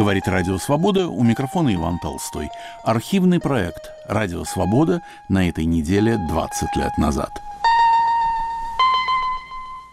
Говорит Радио Свобода, у микрофона Иван Толстой. Архивный проект «Радио Свобода» на этой неделе 20 лет назад.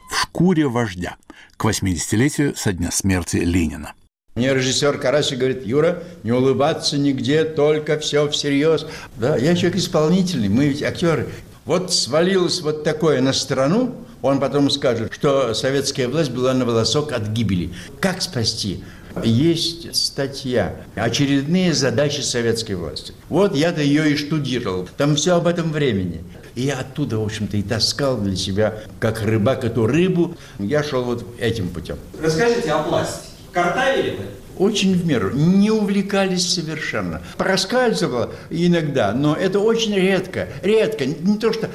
В шкуре вождя к 80-летию со дня смерти Ленина. Мне режиссер Карасик говорит, Юра, не улыбаться нигде, только все всерьез. Да, я человек исполнительный, мы ведь актеры. Вот свалилось вот такое на страну, он потом скажет, что советская власть была на волосок от гибели. Как спасти? Есть статья «Очередные задачи советской власти». Вот я-то ее и штудировал. Там все об этом времени. И я оттуда, в общем-то, и таскал для себя, как рыбак эту рыбу. Я шел вот этим путем. Расскажите о пластике. Картавили вы? очень в меру, не увлекались совершенно. Проскальзывало иногда, но это очень редко, редко. Не то, что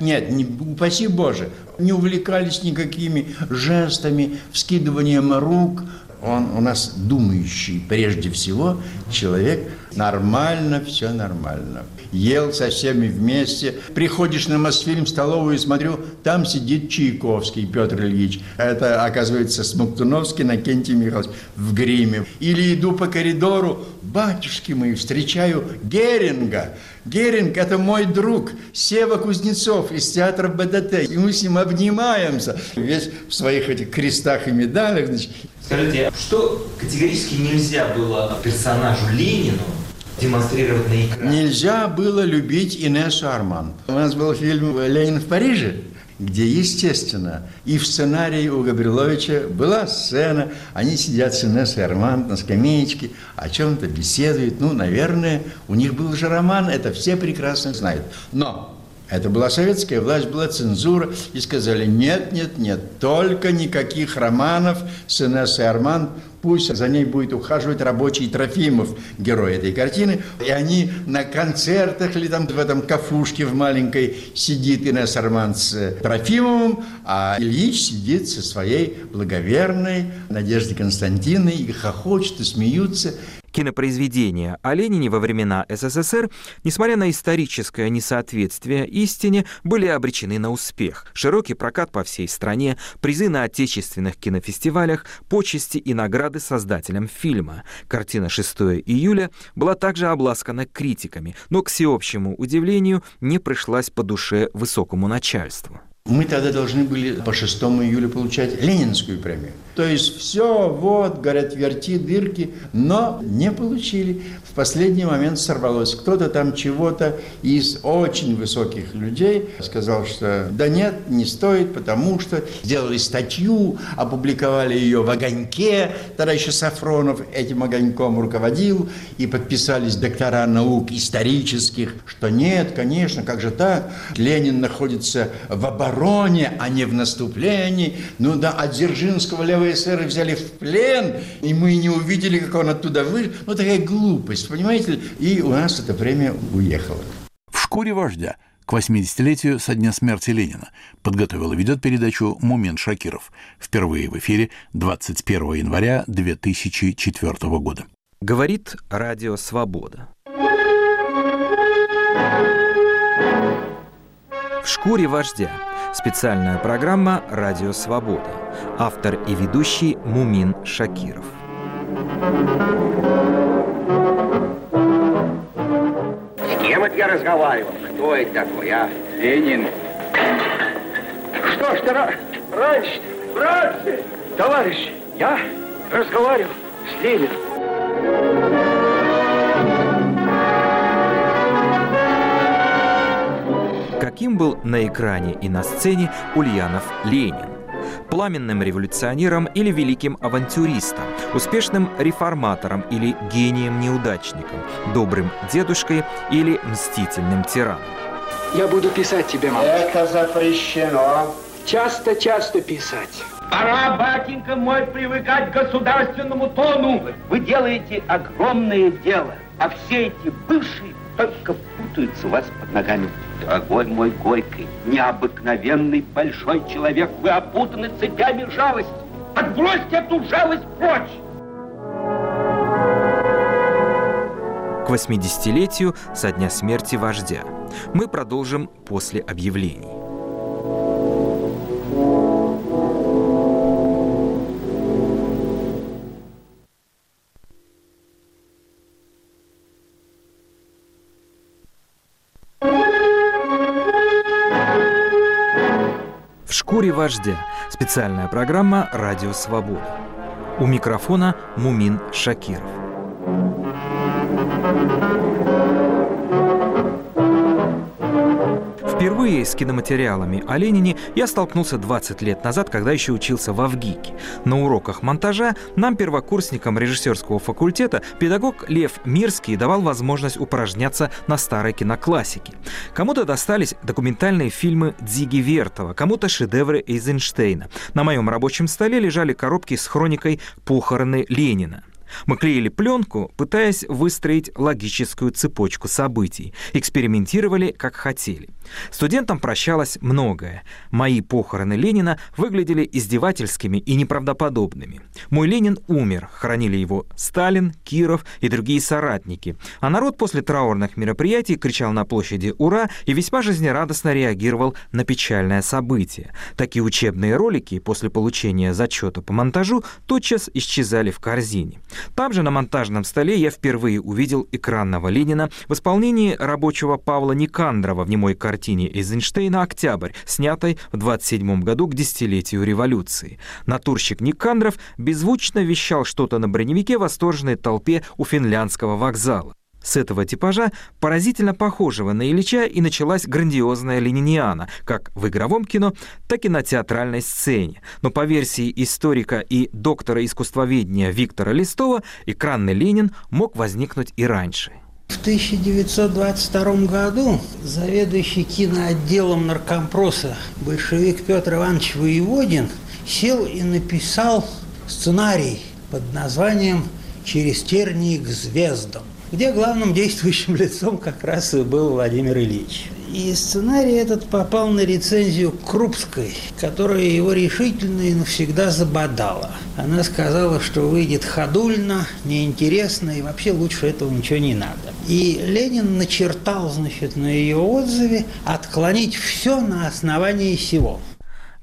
нет, не, упаси Боже, не увлекались никакими жестами, вскидыванием рук, он у нас думающий прежде всего человек, нормально, все нормально. Ел со всеми вместе. Приходишь на Мосфильм, столовую, и смотрю, там сидит Чайковский Петр Ильич. Это, оказывается, Смоктуновский Накентий Михайлович в гриме. Или иду по коридору, батюшки мои, встречаю Геринга. Геринг – это мой друг, Сева Кузнецов из театра БДТ. И мы с ним обнимаемся. Весь в своих этих крестах и медалях. Значит, Скажите, что категорически нельзя было персонажу Ленину демонстрировать на экране? Нельзя было любить Инессу Арман. У нас был фильм «Ленин в Париже», где, естественно, и в сценарии у Габриловича была сцена, они сидят с Инессой Арман на скамеечке, о чем-то беседуют. Ну, наверное, у них был же роман, это все прекрасно знают. Но это была советская власть, была цензура, и сказали, нет, нет, нет, только никаких романов с Инессой Арман, пусть за ней будет ухаживать рабочий Трофимов, герой этой картины, и они на концертах или там в этом кафушке в маленькой сидит Инесса Арман с Трофимовым, а Ильич сидит со своей благоверной Надеждой Константиной и хохочет, и смеются. Кинопроизведения о Ленине во времена СССР, несмотря на историческое несоответствие истине, были обречены на успех. Широкий прокат по всей стране, призы на отечественных кинофестивалях, почести и награды создателям фильма. Картина «6 июля» была также обласкана критиками, но, к всеобщему удивлению, не пришлась по душе высокому начальству. Мы тогда должны были по 6 июля получать Ленинскую премию. То есть все, вот, говорят, верти дырки, но не получили. В последний момент сорвалось. Кто-то там чего-то из очень высоких людей сказал, что да нет, не стоит, потому что сделали статью, опубликовали ее в «Огоньке», тогда еще Сафронов этим «Огоньком» руководил, и подписались доктора наук исторических, что нет, конечно, как же так? Ленин находится в обороне, а не в наступлении. Ну да, а Дзержинского левые эсеры взяли в плен, и мы не увидели, как он оттуда вышел. Ну, такая глупость, понимаете? И у нас это время уехало. В шкуре вождя к 80-летию со дня смерти Ленина подготовил и ведет передачу Мумин Шакиров. Впервые в эфире 21 января 2004 года. Говорит Радио Свобода. В шкуре вождя. Специальная программа «Радио Свобода». Автор и ведущий Мумин Шакиров. С кем это я разговаривал? Кто это такой, а? Ленин. Что ж ты ра- раньше, братцы, товарищи, я разговаривал с Лениным. Каким был на экране и на сцене Ульянов Ленин? Пламенным революционером или великим авантюристом, успешным реформатором или гением-неудачником, добрым дедушкой или мстительным тираном. Я буду писать тебе, мама. Это запрещено. Часто-часто писать. Пора, батенька мой, привыкать к государственному тону. Вы делаете огромное дело, а все эти бывшие только путаются у вас под ногами. Дорогой мой Горький, необыкновенный большой человек, вы опутаны цепями жалости. Отбросьте эту жалость прочь! К 80-летию со дня смерти вождя. Мы продолжим после объявлений. Шкуре вождя. Специальная программа «Радио Свобода». У микрофона Мумин Шакиров. Впервые с киноматериалами о Ленине я столкнулся 20 лет назад, когда еще учился в Авгике. На уроках монтажа нам, первокурсникам режиссерского факультета, педагог Лев Мирский давал возможность упражняться на старой киноклассике. Кому-то достались документальные фильмы Дзиги Вертова, кому-то шедевры Эйзенштейна. На моем рабочем столе лежали коробки с хроникой «Похороны Ленина». Мы клеили пленку, пытаясь выстроить логическую цепочку событий, экспериментировали, как хотели. Студентам прощалось многое. Мои похороны Ленина выглядели издевательскими и неправдоподобными. Мой Ленин умер, хоронили его Сталин, Киров и другие соратники. А народ после траурных мероприятий кричал на площади «Ура!» и весьма жизнерадостно реагировал на печальное событие. Такие учебные ролики после получения зачета по монтажу тотчас исчезали в корзине. Там же на монтажном столе я впервые увидел экранного Ленина в исполнении рабочего Павла Никандрова в немой картине Эйзенштейна «Октябрь», снятой в 27 году к десятилетию революции. Натурщик Никандров беззвучно вещал что-то на броневике восторженной толпе у финляндского вокзала. С этого типажа, поразительно похожего на Ильича, и началась грандиозная лениниана, как в игровом кино, так и на театральной сцене. Но по версии историка и доктора искусствоведения Виктора Листова, экранный Ленин мог возникнуть и раньше. В 1922 году заведующий киноотделом наркомпроса большевик Петр Иванович Воеводин сел и написал сценарий под названием «Через тернии к звездам» где главным действующим лицом как раз и был Владимир Ильич. И сценарий этот попал на рецензию Крупской, которая его решительно и навсегда забодала. Она сказала, что выйдет ходульно, неинтересно и вообще лучше этого ничего не надо. И Ленин начертал, значит, на ее отзыве отклонить все на основании сего.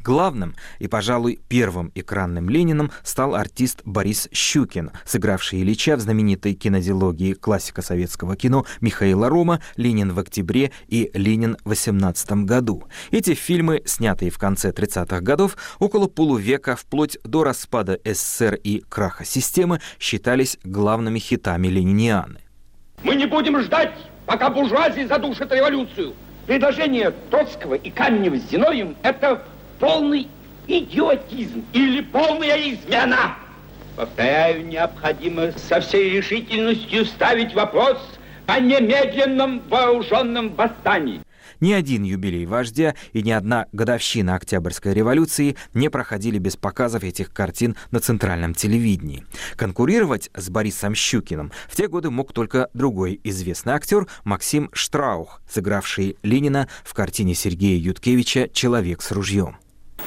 Главным и, пожалуй, первым экранным Лениным стал артист Борис Щукин, сыгравший Ильича в знаменитой кинодилогии классика советского кино Михаила Рома «Ленин в октябре» и «Ленин в 18 году». Эти фильмы, снятые в конце 30-х годов, около полувека вплоть до распада СССР и краха системы, считались главными хитами ленинианы. Мы не будем ждать, пока буржуазия задушит революцию. Предложение Троцкого и Каменева с Зиновьем – это полный идиотизм или полная измена. Повторяю, необходимо со всей решительностью ставить вопрос о немедленном вооруженном восстании. Ни один юбилей вождя и ни одна годовщина Октябрьской революции не проходили без показов этих картин на центральном телевидении. Конкурировать с Борисом Щукиным в те годы мог только другой известный актер Максим Штраух, сыгравший Ленина в картине Сергея Юткевича «Человек с ружьем».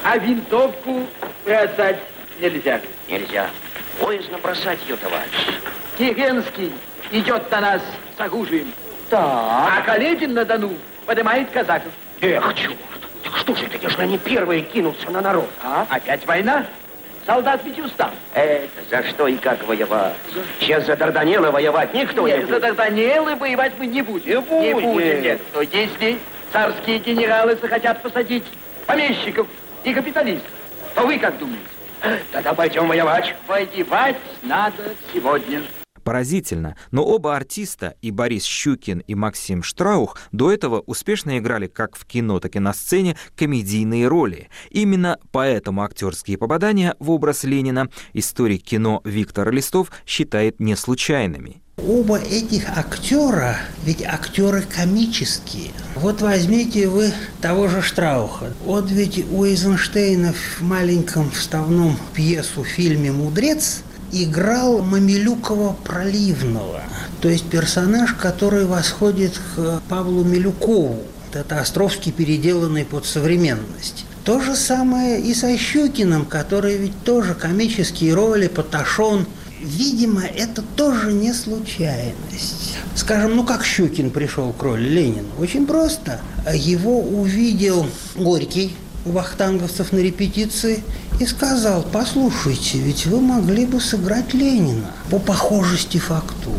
А винтовку бросать нельзя. Нельзя. Боязно бросать ее, товарищ. Керенский идет на нас с оружием. Так. А Каледин на Дону поднимает казаков. Эх, черт. Так что же это, же они первые кинутся на народ? А? Опять война? Солдат ведь устал. Это за что и как воевать? Сейчас за Дарданеллы воевать никто нет, не будет. за Дарданеллы воевать мы не будем. Не будем. Не будем, нет. Но если царские генералы захотят посадить помещиков и капиталистов, то вы как думаете? Тогда пойдем воевать. Воевать надо сегодня. Поразительно, но оба артиста, и Борис Щукин, и Максим Штраух, до этого успешно играли как в кино, так и на сцене комедийные роли. Именно поэтому актерские попадания в образ Ленина историк кино Виктор Листов считает не случайными. Оба этих актера, ведь актеры комические. Вот возьмите вы того же Штрауха. Вот ведь у Эйзенштейна в маленьком вставном пьесу фильме «Мудрец» играл Мамилюкова Проливного, то есть персонаж, который восходит к Павлу Милюкову. Это Островский, переделанный под современность. То же самое и со Щукиным, который ведь тоже комические роли, Поташон. Видимо, это тоже не случайность. Скажем, ну как Щукин пришел к роли Ленина? Очень просто. Его увидел Горький, у вахтанговцев на репетиции и сказал, послушайте, ведь вы могли бы сыграть Ленина по похожести фактур.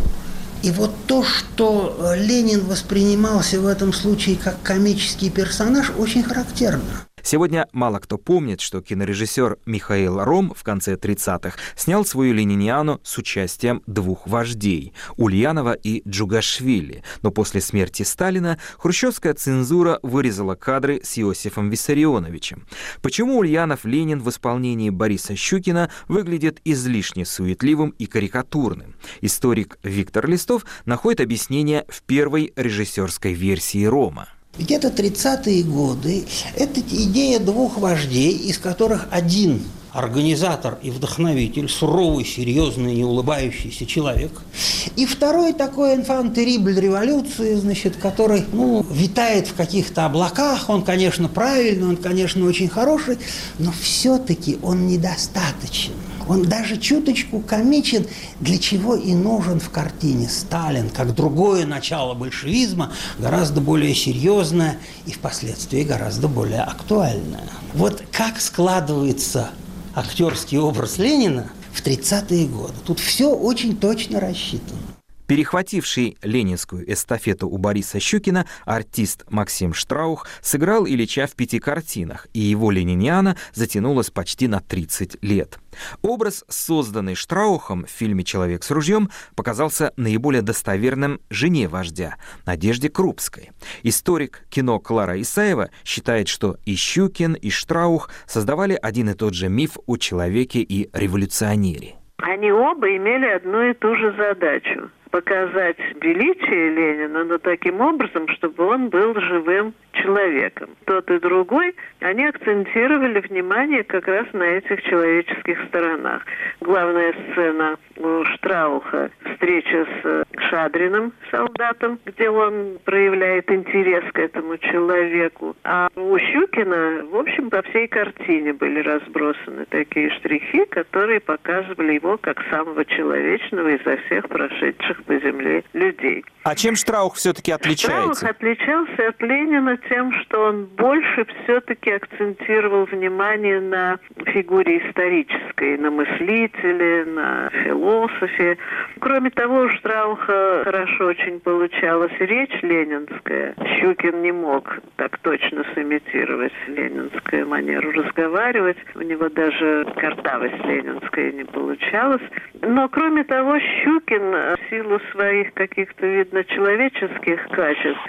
И вот то, что Ленин воспринимался в этом случае как комический персонаж, очень характерно. Сегодня мало кто помнит, что кинорежиссер Михаил Ром в конце 30-х снял свою «Лениниану» с участием двух вождей – Ульянова и Джугашвили. Но после смерти Сталина хрущевская цензура вырезала кадры с Иосифом Виссарионовичем. Почему Ульянов Ленин в исполнении Бориса Щукина выглядит излишне суетливым и карикатурным? Историк Виктор Листов находит объяснение в первой режиссерской версии Рома. Где-то 30-е годы это идея двух вождей, из которых один организатор и вдохновитель, суровый, серьезный, не улыбающийся человек. И второй такой инфантерибль революции, значит, который, ну, витает в каких-то облаках. Он, конечно, правильный, он, конечно, очень хороший, но все-таки он недостаточен. Он даже чуточку комичен, для чего и нужен в картине Сталин, как другое начало большевизма, гораздо более серьезное и впоследствии гораздо более актуальное. Вот как складывается актерский образ Ленина в 30-е годы. Тут все очень точно рассчитано. Перехвативший ленинскую эстафету у Бориса Щукина, артист Максим Штраух сыграл Ильича в пяти картинах, и его «Лениниана» затянулась почти на 30 лет. Образ, созданный Штраухом в фильме «Человек с ружьем», показался наиболее достоверным жене вождя, Надежде Крупской. Историк кино Клара Исаева считает, что и Щукин, и Штраух создавали один и тот же миф о человеке и революционере. Они оба имели одну и ту же задачу показать величие Ленина, но таким образом, чтобы он был живым человеком. Тот и другой, они акцентировали внимание как раз на этих человеческих сторонах. Главная сцена у Штрауха – встреча с Шадриным, солдатом, где он проявляет интерес к этому человеку. А у Щукина, в общем, по всей картине были разбросаны такие штрихи, которые показывали его как самого человечного изо всех прошедших по земле людей. А чем Штраух все-таки отличается? Штраух отличался от Ленина тем, что он больше все-таки акцентировал внимание на фигуре исторической, на мыслителе, на философе. Кроме того, у Штрауха хорошо очень получалась речь ленинская. Щукин не мог так точно сымитировать ленинскую манеру разговаривать. У него даже картавость ленинская не получалась. Но, кроме того, Щукин в силу своих каких-то, видно, человеческих качеств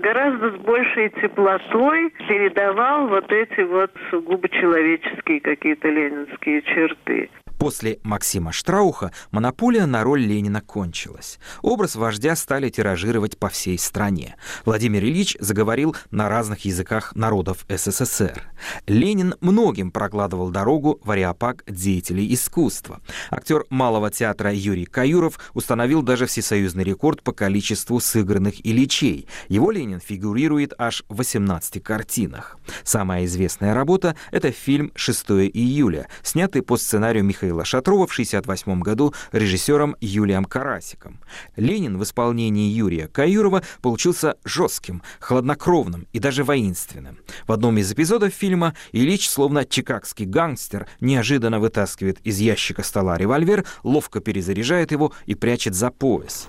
гораздо с большей теплотой передавал вот эти вот сугубо человеческие какие-то ленинские черты. После Максима Штрауха монополия на роль Ленина кончилась. Образ вождя стали тиражировать по всей стране. Владимир Ильич заговорил на разных языках народов СССР. Ленин многим прокладывал дорогу в ареопаг деятелей искусства. Актер Малого театра Юрий Каюров установил даже всесоюзный рекорд по количеству сыгранных Ильичей. Его Ленин фигурирует аж в 18 картинах. Самая известная работа — это фильм «6 июля», снятый по сценарию Михаила Михаила Шатрова в 1968 году режиссером Юлием Карасиком. Ленин в исполнении Юрия Каюрова получился жестким, хладнокровным и даже воинственным. В одном из эпизодов фильма Ильич, словно чикагский гангстер, неожиданно вытаскивает из ящика стола револьвер, ловко перезаряжает его и прячет за пояс.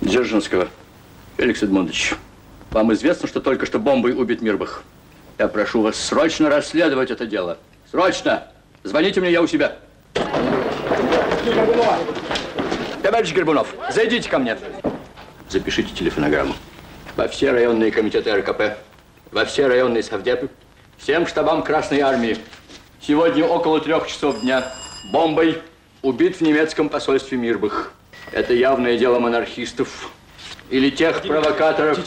Дзержинского. Феликс Эдмондович, вам известно, что только что бомбой убит Мирбах? Я прошу вас срочно расследовать это дело. Срочно! Звоните мне, я у себя. Товарищ Горбунов, зайдите ко мне. Запишите телефонограмму. Во все районные комитеты РКП, во все районные совдепы, всем штабам Красной Армии. Сегодня около трех часов дня бомбой убит в немецком посольстве Мирбах. Это явное дело монархистов или тех провокаторов,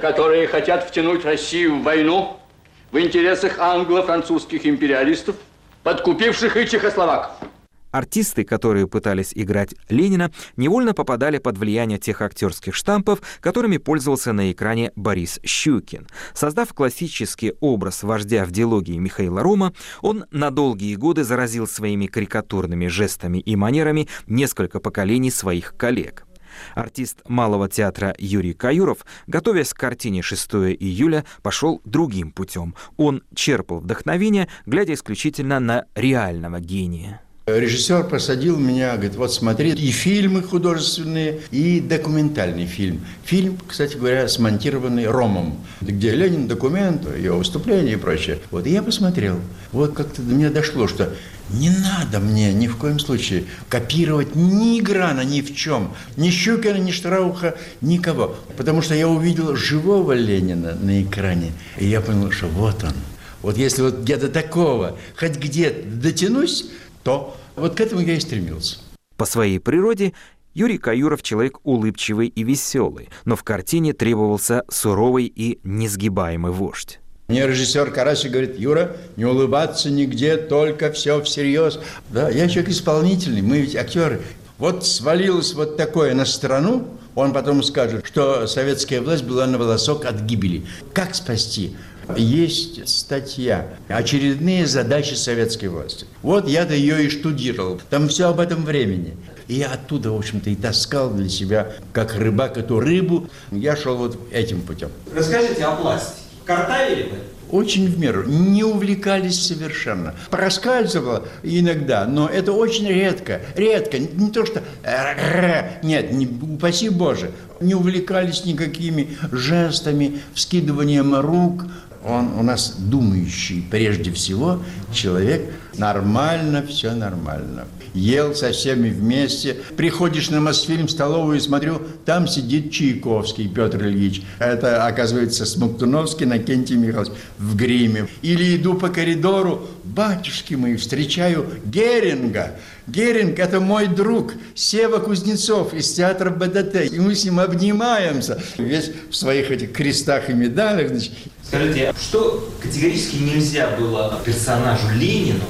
которые хотят втянуть Россию в войну в интересах англо-французских империалистов, подкупивших и чехословаков. Артисты, которые пытались играть Ленина, невольно попадали под влияние тех актерских штампов, которыми пользовался на экране Борис Щукин. Создав классический образ вождя в диалогии Михаила Рома, он на долгие годы заразил своими карикатурными жестами и манерами несколько поколений своих коллег. Артист Малого театра Юрий Каюров, готовясь к картине 6 июля, пошел другим путем. Он черпал вдохновение, глядя исключительно на реального гения. Режиссер посадил меня, говорит, вот смотри, и фильмы художественные, и документальный фильм. Фильм, кстати говоря, смонтированный Ромом, где Ленин, документ, его выступления и прочее. Вот и я посмотрел. Вот как-то до меня дошло, что не надо мне ни в коем случае копировать ни грана ни в чем. Ни Щукина, ни Штрауха, никого. Потому что я увидел живого Ленина на экране, и я понял, что вот он. Вот если вот где-то такого, хоть где-то дотянусь, то вот к этому я и стремился. По своей природе Юрий Каюров человек улыбчивый и веселый, но в картине требовался суровый и несгибаемый вождь. Мне режиссер Карасик говорит, Юра, не улыбаться нигде, только все всерьез. Да, я человек исполнительный, мы ведь актеры. Вот свалилось вот такое на страну, он потом скажет, что советская власть была на волосок от гибели. Как спасти? Есть статья «Очередные задачи советской власти». Вот я-то ее и штудировал. Там все об этом времени. И я оттуда, в общем-то, и таскал для себя, как рыбак эту рыбу. Я шел вот этим путем. Расскажите о пластике. Картавили вы? Очень в меру. Не увлекались совершенно. Проскальзывало иногда, но это очень редко. Редко. Не то, что... Нет, не, упаси Боже. Не увлекались никакими жестами, вскидыванием рук, он у нас думающий прежде всего человек, нормально, все нормально. Ел со всеми вместе. Приходишь на Мосфильм, столовую, смотрю, там сидит Чайковский Петр Ильич. Это, оказывается, Смоктуновский Накентий Михайлович в гриме. Или иду по коридору, батюшки мои, встречаю Геринга. Геринг – это мой друг, Сева Кузнецов из театра БДТ. И мы с ним обнимаемся. Весь в своих этих крестах и медалях. Значит. Скажите, а что категорически нельзя было персонажу Ленину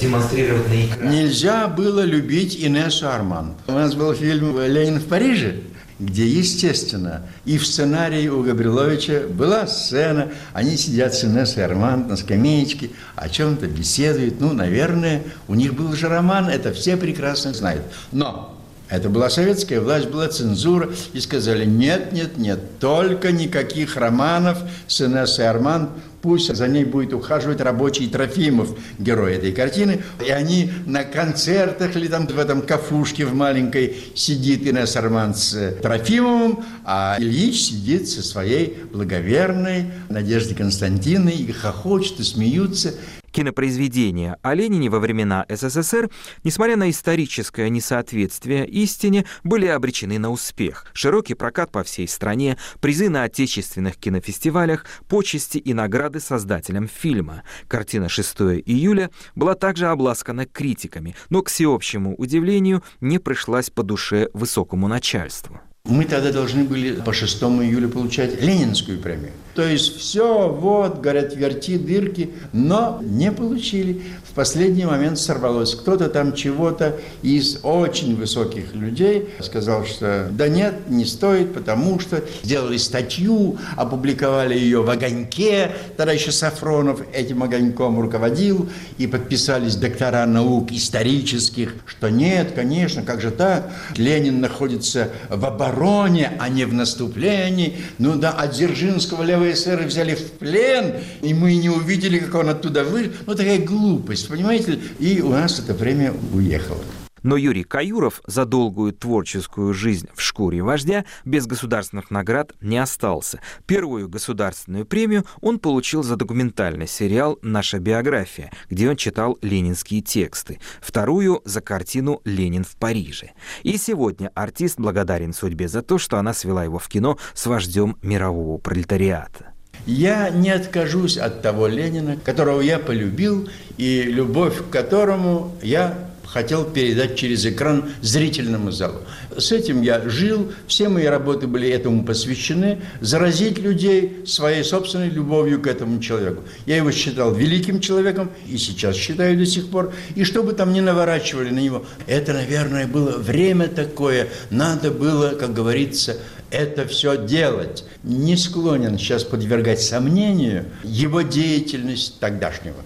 демонстрировать на экране? Нельзя было любить Инессу Арман. У нас был фильм «Ленин в Париже», где, естественно, и в сценарии у Габриловича была сцена, они сидят с Инессой Арман на скамеечке, о чем-то беседуют. Ну, наверное, у них был же роман, это все прекрасно знают. Но это была советская власть, была цензура, и сказали, нет, нет, нет, только никаких романов с Инессой Арман, пусть за ней будет ухаживать рабочий Трофимов, герой этой картины, и они на концертах или там в этом кафушке в маленькой сидит Инесса Арман с Трофимовым, а Ильич сидит со своей благоверной Надеждой Константиной и хохочет, и смеются. Кинопроизведения о Ленине во времена СССР, несмотря на историческое несоответствие истине, были обречены на успех. Широкий прокат по всей стране, призы на отечественных кинофестивалях, почести и награды создателям фильма. Картина «6 июля» была также обласкана критиками, но, к всеобщему удивлению, не пришлась по душе высокому начальству. Мы тогда должны были по 6 июля получать Ленинскую премию. То есть все, вот, говорят, верти дырки, но не получили. В последний момент сорвалось. Кто-то там чего-то из очень высоких людей сказал, что да нет, не стоит, потому что сделали статью, опубликовали ее в «Огоньке», тогда еще Сафронов этим «Огоньком» руководил, и подписались доктора наук исторических, что нет, конечно, как же так, Ленин находится в обороне, а не в наступлении. Ну да, от Дзержинского левые эсеры взяли в плен, и мы не увидели, как он оттуда вышел. Ну, такая глупость, понимаете? И у нас эта премия уехала. Но Юрий Каюров за долгую творческую жизнь в шкуре вождя без государственных наград не остался. Первую государственную премию он получил за документальный сериал «Наша биография», где он читал ленинские тексты. Вторую — за картину «Ленин в Париже». И сегодня артист благодарен судьбе за то, что она свела его в кино с вождем мирового пролетариата. Я не откажусь от того Ленина, которого я полюбил, и любовь к которому я хотел передать через экран зрительному залу. С этим я жил, все мои работы были этому посвящены, заразить людей своей собственной любовью к этому человеку. Я его считал великим человеком, и сейчас считаю до сих пор, и что бы там ни наворачивали на него, это, наверное, было время такое, надо было, как говорится, это все делать. Не склонен сейчас подвергать сомнению его деятельность тогдашнего.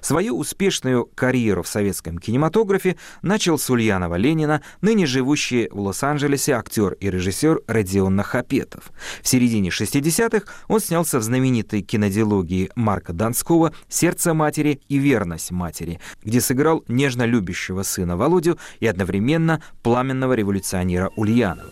Свою успешную карьеру в советском кинематографе начал с Ульянова Ленина, ныне живущий в Лос-Анджелесе актер и режиссер Родион Нахапетов. В середине 60-х он снялся в знаменитой кинодиалогии Марка Донского «Сердце матери и верность матери», где сыграл нежно любящего сына Володю и одновременно пламенного революционера Ульянова.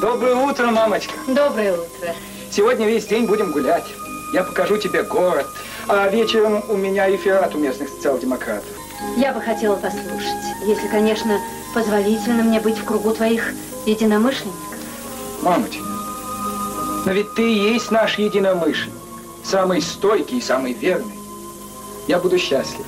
Доброе утро, мамочка. Доброе утро. Сегодня весь день будем гулять. Я покажу тебе город. А вечером у меня эфират у местных социал-демократов. Я бы хотела послушать, если, конечно, позволительно мне быть в кругу твоих единомышленников. Мамочка, но ведь ты и есть наш единомышленник. Самый стойкий и самый верный. Я буду счастлив.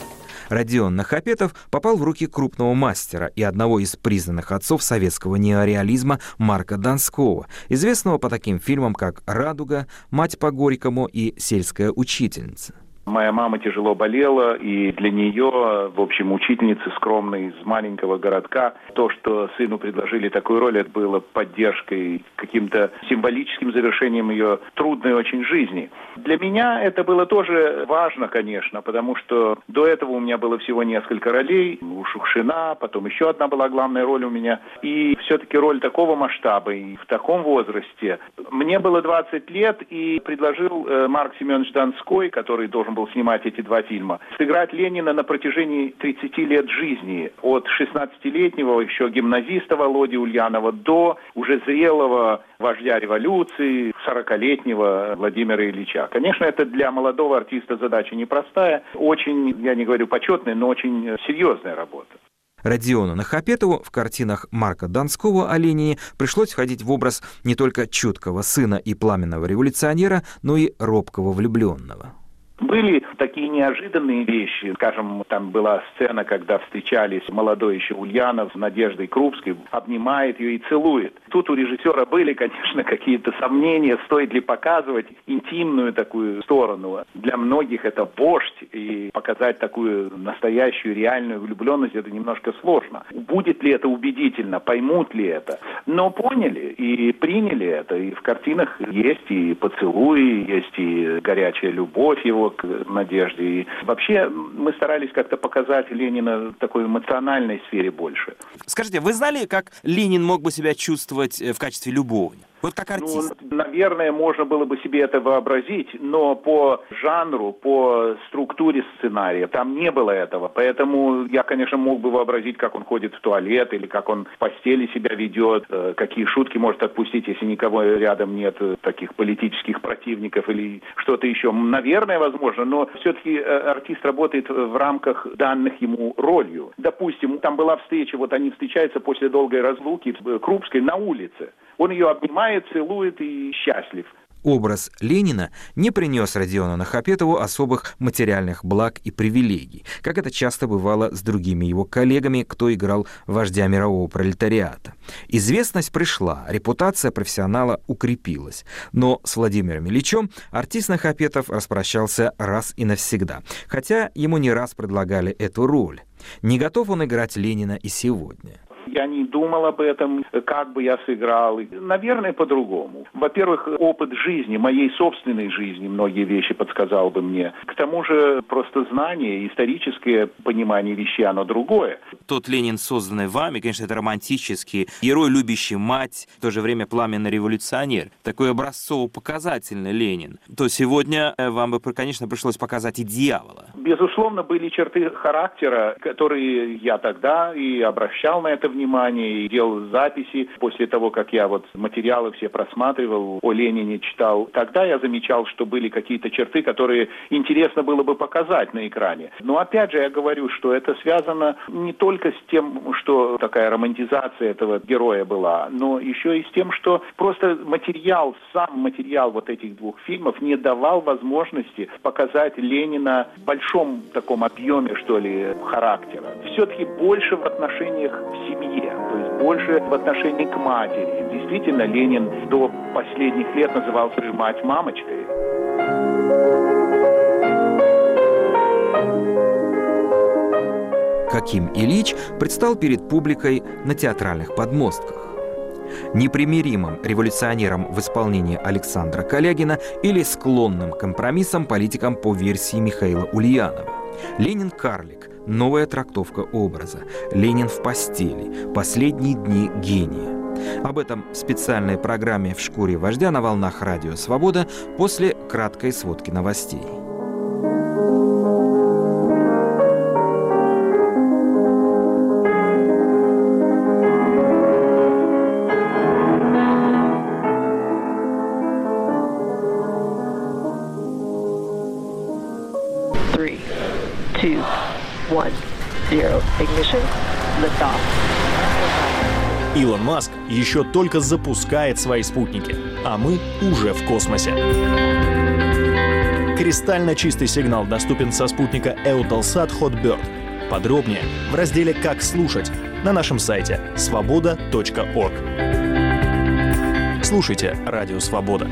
Родион Нахапетов попал в руки крупного мастера и одного из признанных отцов советского неореализма Марка Донского, известного по таким фильмам, как «Радуга», «Мать по Горькому» и «Сельская учительница». Моя мама тяжело болела, и для нее, в общем, учительницы скромной из маленького городка, то, что сыну предложили такую роль, это было поддержкой, каким-то символическим завершением ее трудной очень жизни. Для меня это было тоже важно, конечно, потому что до этого у меня было всего несколько ролей. У Шукшина, потом еще одна была главная роль у меня. И все-таки роль такого масштаба и в таком возрасте. Мне было 20 лет, и предложил э, Марк Семенович Донской, который должен был был снимать эти два фильма, сыграть Ленина на протяжении 30 лет жизни, от 16-летнего еще гимназиста Володи Ульянова до уже зрелого вождя революции, 40-летнего Владимира Ильича. Конечно, это для молодого артиста задача непростая, очень, я не говорю почетная, но очень серьезная работа. Родиону Нахапетову в картинах Марка Донского о Ленине пришлось входить в образ не только чуткого сына и пламенного революционера, но и робкого влюбленного. Были такие неожиданные вещи. Скажем, там была сцена, когда встречались молодой еще Ульянов с Надеждой Крупской, обнимает ее и целует. Тут у режиссера были, конечно, какие-то сомнения, стоит ли показывать интимную такую сторону. Для многих это вождь, и показать такую настоящую, реальную влюбленность это немножко сложно. Будет ли это убедительно, поймут ли это? Но поняли и приняли это. И в картинах есть и поцелуи, есть и горячая любовь его к Надежде. И вообще мы старались как-то показать Ленина в такой эмоциональной сфере больше. Скажите, вы знали, как Ленин мог бы себя чувствовать э, в качестве любовника? Вот как артист. Ну, наверное, можно было бы себе это вообразить, но по жанру, по структуре сценария там не было этого. Поэтому я, конечно, мог бы вообразить, как он ходит в туалет или как он в постели себя ведет, э, какие шутки может отпустить, если никого рядом нет э, таких политических противников или что-то еще. Наверное, возможно, но все-таки э, артист работает в рамках данных ему ролью. Допустим, там была встреча, вот они встречаются после долгой разлуки Крупской на улице. Он ее обнимает, целует и счастлив. Образ Ленина не принес Родиону Нахапетову особых материальных благ и привилегий, как это часто бывало с другими его коллегами, кто играл вождя мирового пролетариата. Известность пришла, репутация профессионала укрепилась, но с Владимиром Ильичем артист Нахапетов распрощался раз и навсегда, хотя ему не раз предлагали эту роль. Не готов он играть Ленина и сегодня. Я не думал об этом, как бы я сыграл. Наверное, по-другому. Во-первых, опыт жизни, моей собственной жизни, многие вещи подсказал бы мне. К тому же просто знание, историческое понимание вещей, оно другое. Тот Ленин, созданный вами, конечно, это романтический, герой, любящий мать, в то же время пламенный революционер. Такой образцово-показательный Ленин. То сегодня э, вам бы, конечно, пришлось показать и дьявола. Безусловно, были черты характера, которые я тогда и обращал на это внимание и делал записи. После того, как я вот материалы все просматривал, о Ленине читал, тогда я замечал, что были какие-то черты, которые интересно было бы показать на экране. Но опять же я говорю, что это связано не только с тем, что такая романтизация этого героя была, но еще и с тем, что просто материал, сам материал вот этих двух фильмов не давал возможности показать Ленина в большом таком объеме, что ли, характера. Все-таки больше в отношениях в семье, то есть больше в отношении к матери. Действительно, Ленин до последних лет называл свою мать мамочкой. Каким Ильич предстал перед публикой на театральных подмостках. Непримиримым революционером в исполнении Александра Калягина или склонным компромиссом политиком по версии Михаила Ульянова. Ленин карлик. Новая трактовка образа. Ленин в постели. Последние дни гения. Об этом в специальной программе «В шкуре вождя» на волнах Радио Свобода после краткой сводки новостей. Еще только запускает свои спутники, а мы уже в космосе. Кристально чистый сигнал доступен со спутника Eutelsat Hotbird. Подробнее в разделе «Как слушать» на нашем сайте свобода.орг. Слушайте «Радио Свобода».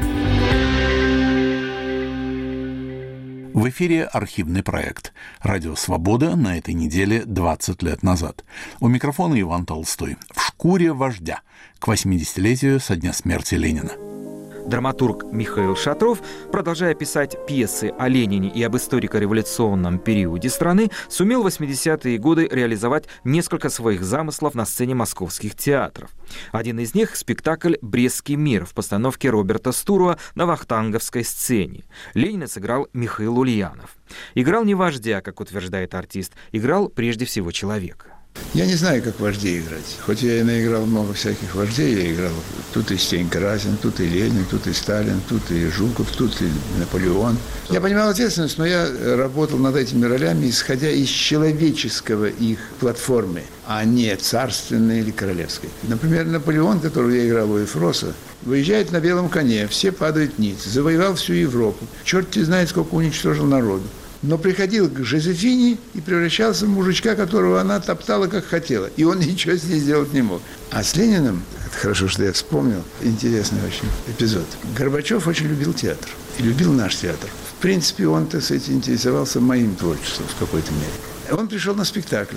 В эфире архивный проект «Радио Свобода» на этой неделе 20 лет назад. У микрофона Иван Толстой. В шкуре вождя к 80-летию со дня смерти Ленина. Драматург Михаил Шатров, продолжая писать пьесы о Ленине и об историко-революционном периоде страны, сумел в 80-е годы реализовать несколько своих замыслов на сцене московских театров. Один из них — спектакль «Брестский мир» в постановке Роберта Стурова на Вахтанговской сцене. Ленина сыграл Михаил Ульянов. Играл не вождя, как утверждает артист, играл прежде всего человека. Я не знаю, как вождей играть. Хоть я и наиграл много всяких вождей, я играл тут и Стенька Разин, тут и Ленин, тут и Сталин, тут и Жуков, тут и Наполеон. Я понимал ответственность, но я работал над этими ролями, исходя из человеческого их платформы, а не царственной или королевской. Например, Наполеон, которого я играл у Эфроса, выезжает на белом коне, все падают ниц, завоевал всю Европу. Черт знает, сколько уничтожил народу но приходил к Жозефине и превращался в мужичка, которого она топтала как хотела. И он ничего с ней сделать не мог. А с Лениным, это хорошо, что я вспомнил, интересный очень эпизод. Горбачев очень любил театр и любил наш театр. В принципе, он, так сказать, интересовался моим творчеством в какой-то мере. Он пришел на спектакль.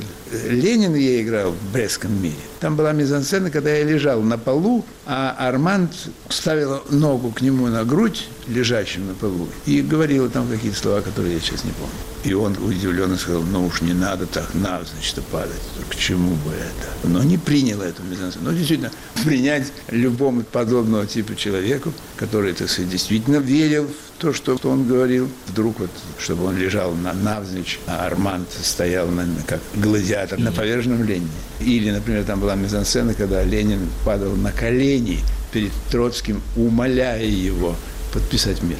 Ленин я играл в Брестском мире. Там была мизансцена, когда я лежал на полу, а Арманд ставил ногу к нему на грудь, лежащим на полу, и говорила там какие-то слова, которые я сейчас не помню. И он удивленно сказал, ну уж не надо так навзничь падать, к чему бы это. Но не принял эту мизансцену. Но действительно, принять любому подобного типа человеку, который, так сказать, действительно верил в то, что он говорил, вдруг вот, чтобы он лежал на навзничь, а Арманд стоял на, как гладиатор на поверженном Ленине. Или, например, там была мизансцена, когда Ленин падал на колени перед Троцким, умоляя его подписать мир.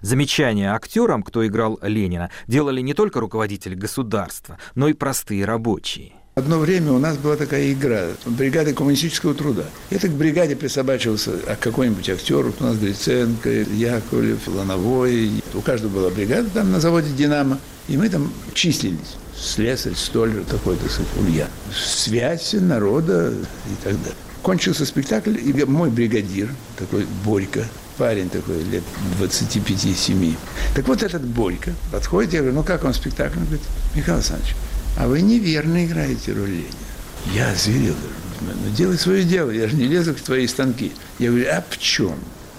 Замечания актерам, кто играл Ленина, делали не только руководители государства, но и простые рабочие. Одно время у нас была такая игра бригады коммунистического труда. Это к бригаде присобачивался какой-нибудь актер. У нас Гриценко, Яковлев, Лановой. У каждого была бригада там на заводе «Динамо». И мы там числились. Слесарь, столер, такой-то Ульян. Связь народа и так далее. Кончился спектакль, и мой бригадир, такой Борька, парень такой, лет 25-7. Так вот этот Борька подходит, я говорю, ну как он спектакль? Он говорит, Михаил Александрович, а вы неверно играете роль Ленина. Я озверел. Ну, делай свое дело, я же не лезу в твои станки. Я говорю, а в чем?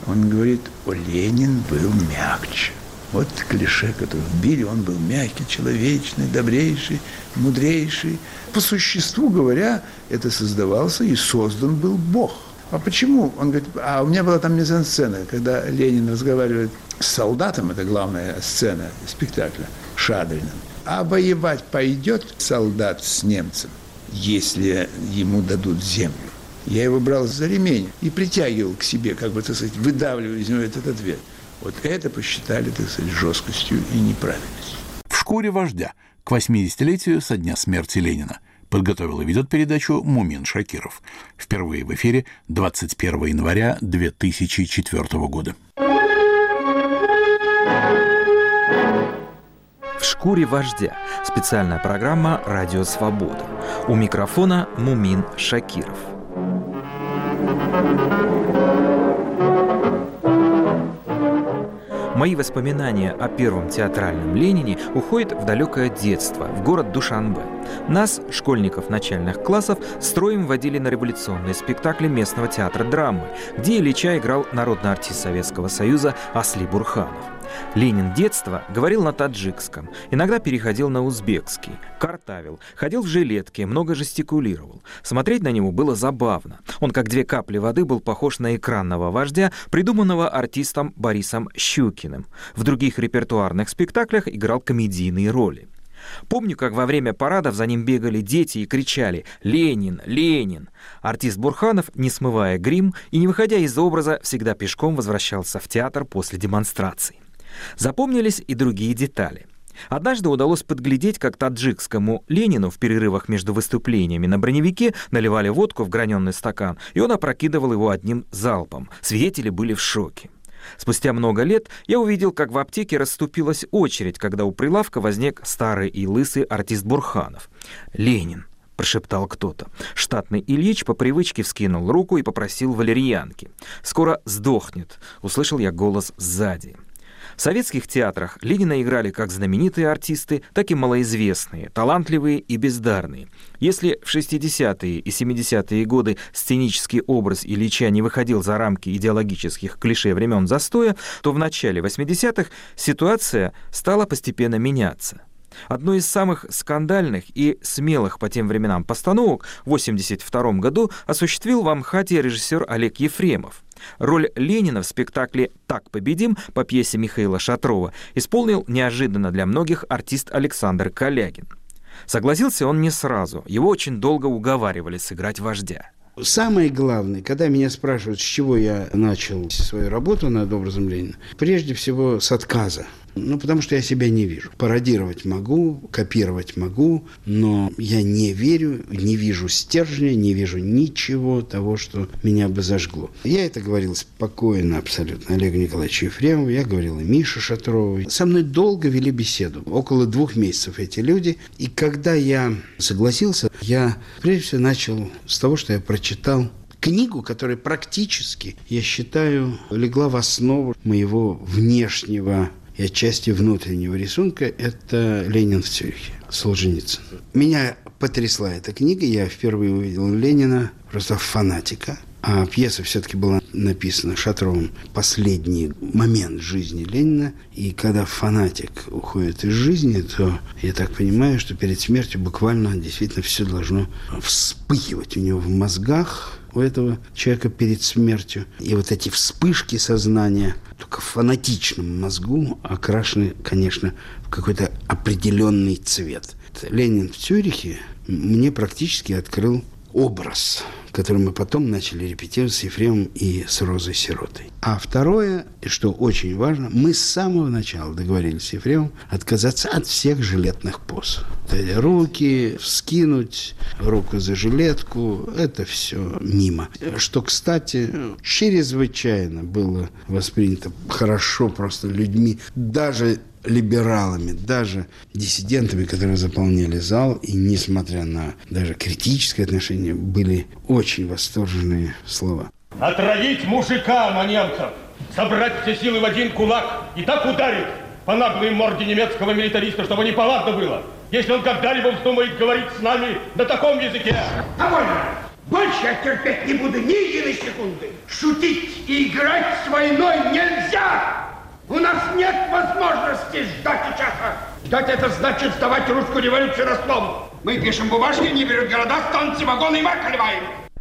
Он говорит, о, Ленин был мягче. Вот клише, которое вбили, он был мягкий, человечный, добрейший, мудрейший. По существу говоря, это создавался и создан был Бог. А почему? Он говорит, а у меня была там мизансцена, когда Ленин разговаривает с солдатом, это главная сцена спектакля, Шадриным. А воевать пойдет солдат с немцем, если ему дадут землю. Я его брал за ремень и притягивал к себе, как бы, так сказать, выдавливая из него этот ответ. Вот это посчитали, так сказать, жесткостью и неправильностью. В шкуре вождя к 80-летию со дня смерти Ленина подготовил и ведет передачу Мумин Шакиров. Впервые в эфире 21 января 2004 года. В шкуре вождя. Специальная программа «Радио Свобода». У микрофона Мумин Шакиров. Мои воспоминания о первом театральном Ленине уходят в далекое детство, в город Душанбе. Нас, школьников начальных классов, строем водили на революционные спектакли местного театра драмы, где Ильича играл народный артист Советского Союза Асли Бурханов. Ленин детства говорил на таджикском, иногда переходил на узбекский, картавил, ходил в жилетке, много жестикулировал. Смотреть на него было забавно. Он, как две капли воды, был похож на экранного вождя, придуманного артистом Борисом Щукиным. В других репертуарных спектаклях играл комедийные роли. Помню, как во время парадов за ним бегали дети и кричали «Ленин! Ленин!». Артист Бурханов, не смывая грим и не выходя из образа, всегда пешком возвращался в театр после демонстраций. Запомнились и другие детали. Однажды удалось подглядеть, как таджикскому Ленину в перерывах между выступлениями на броневике наливали водку в граненый стакан, и он опрокидывал его одним залпом. Свидетели были в шоке. Спустя много лет я увидел, как в аптеке расступилась очередь, когда у прилавка возник старый и лысый артист Бурханов. «Ленин», — прошептал кто-то. Штатный Ильич по привычке вскинул руку и попросил валерьянки. «Скоро сдохнет», — услышал я голос сзади. В советских театрах Ленина играли как знаменитые артисты, так и малоизвестные, талантливые и бездарные. Если в 60-е и 70-е годы сценический образ Ильича не выходил за рамки идеологических клише времен застоя, то в начале 80-х ситуация стала постепенно меняться. Одной из самых скандальных и смелых по тем временам постановок в 1982 году осуществил в Амхате режиссер Олег Ефремов. Роль Ленина в спектакле «Так победим» по пьесе Михаила Шатрова исполнил неожиданно для многих артист Александр Калягин. Согласился он не сразу, его очень долго уговаривали сыграть вождя. Самое главное, когда меня спрашивают, с чего я начал свою работу над образом Ленина, прежде всего с отказа. Ну, потому что я себя не вижу. Пародировать могу, копировать могу, но я не верю, не вижу стержня, не вижу ничего того, что меня бы зажгло. Я это говорил спокойно абсолютно Олегу Николаевичу Ефремову, я говорил и Мише Шатрову. Со мной долго вели беседу, около двух месяцев эти люди. И когда я согласился, я прежде всего начал с того, что я прочитал книгу, которая практически, я считаю, легла в основу моего внешнего и отчасти внутреннего рисунка – это «Ленин в Цюрихе» Солженицын. Меня потрясла эта книга. Я впервые увидел Ленина просто фанатика. А пьеса все-таки была написана Шатровым последний момент жизни Ленина. И когда фанатик уходит из жизни, то я так понимаю, что перед смертью буквально действительно все должно вспыхивать у него в мозгах, у этого человека перед смертью. И вот эти вспышки сознания только в фанатичном мозгу окрашены, конечно, в какой-то определенный цвет. Ленин в Цюрихе мне практически открыл образ, который мы потом начали репетировать с Ефремом и с Розой Сиротой. А второе, что очень важно, мы с самого начала договорились с Ефремом отказаться от всех жилетных поз. Руки вскинуть, руку за жилетку, это все мимо. Что, кстати, чрезвычайно было воспринято хорошо просто людьми, даже либералами, даже диссидентами, которые заполняли зал, и несмотря на даже критическое отношение, были очень восторженные слова. Отравить мужика, манемцев, собрать все силы в один кулак и так ударить по наглой морде немецкого милитариста, чтобы неповадно было, если он когда-либо вздумает говорить с нами на таком языке. Довольно! Больше я терпеть не буду ни единой секунды. Шутить и играть с войной нельзя! У нас нет возможности ждать и часа. Ждать это значит сдавать русскую революцию Ростову. Мы пишем бумажки, не берут города, станции, вагоны и марк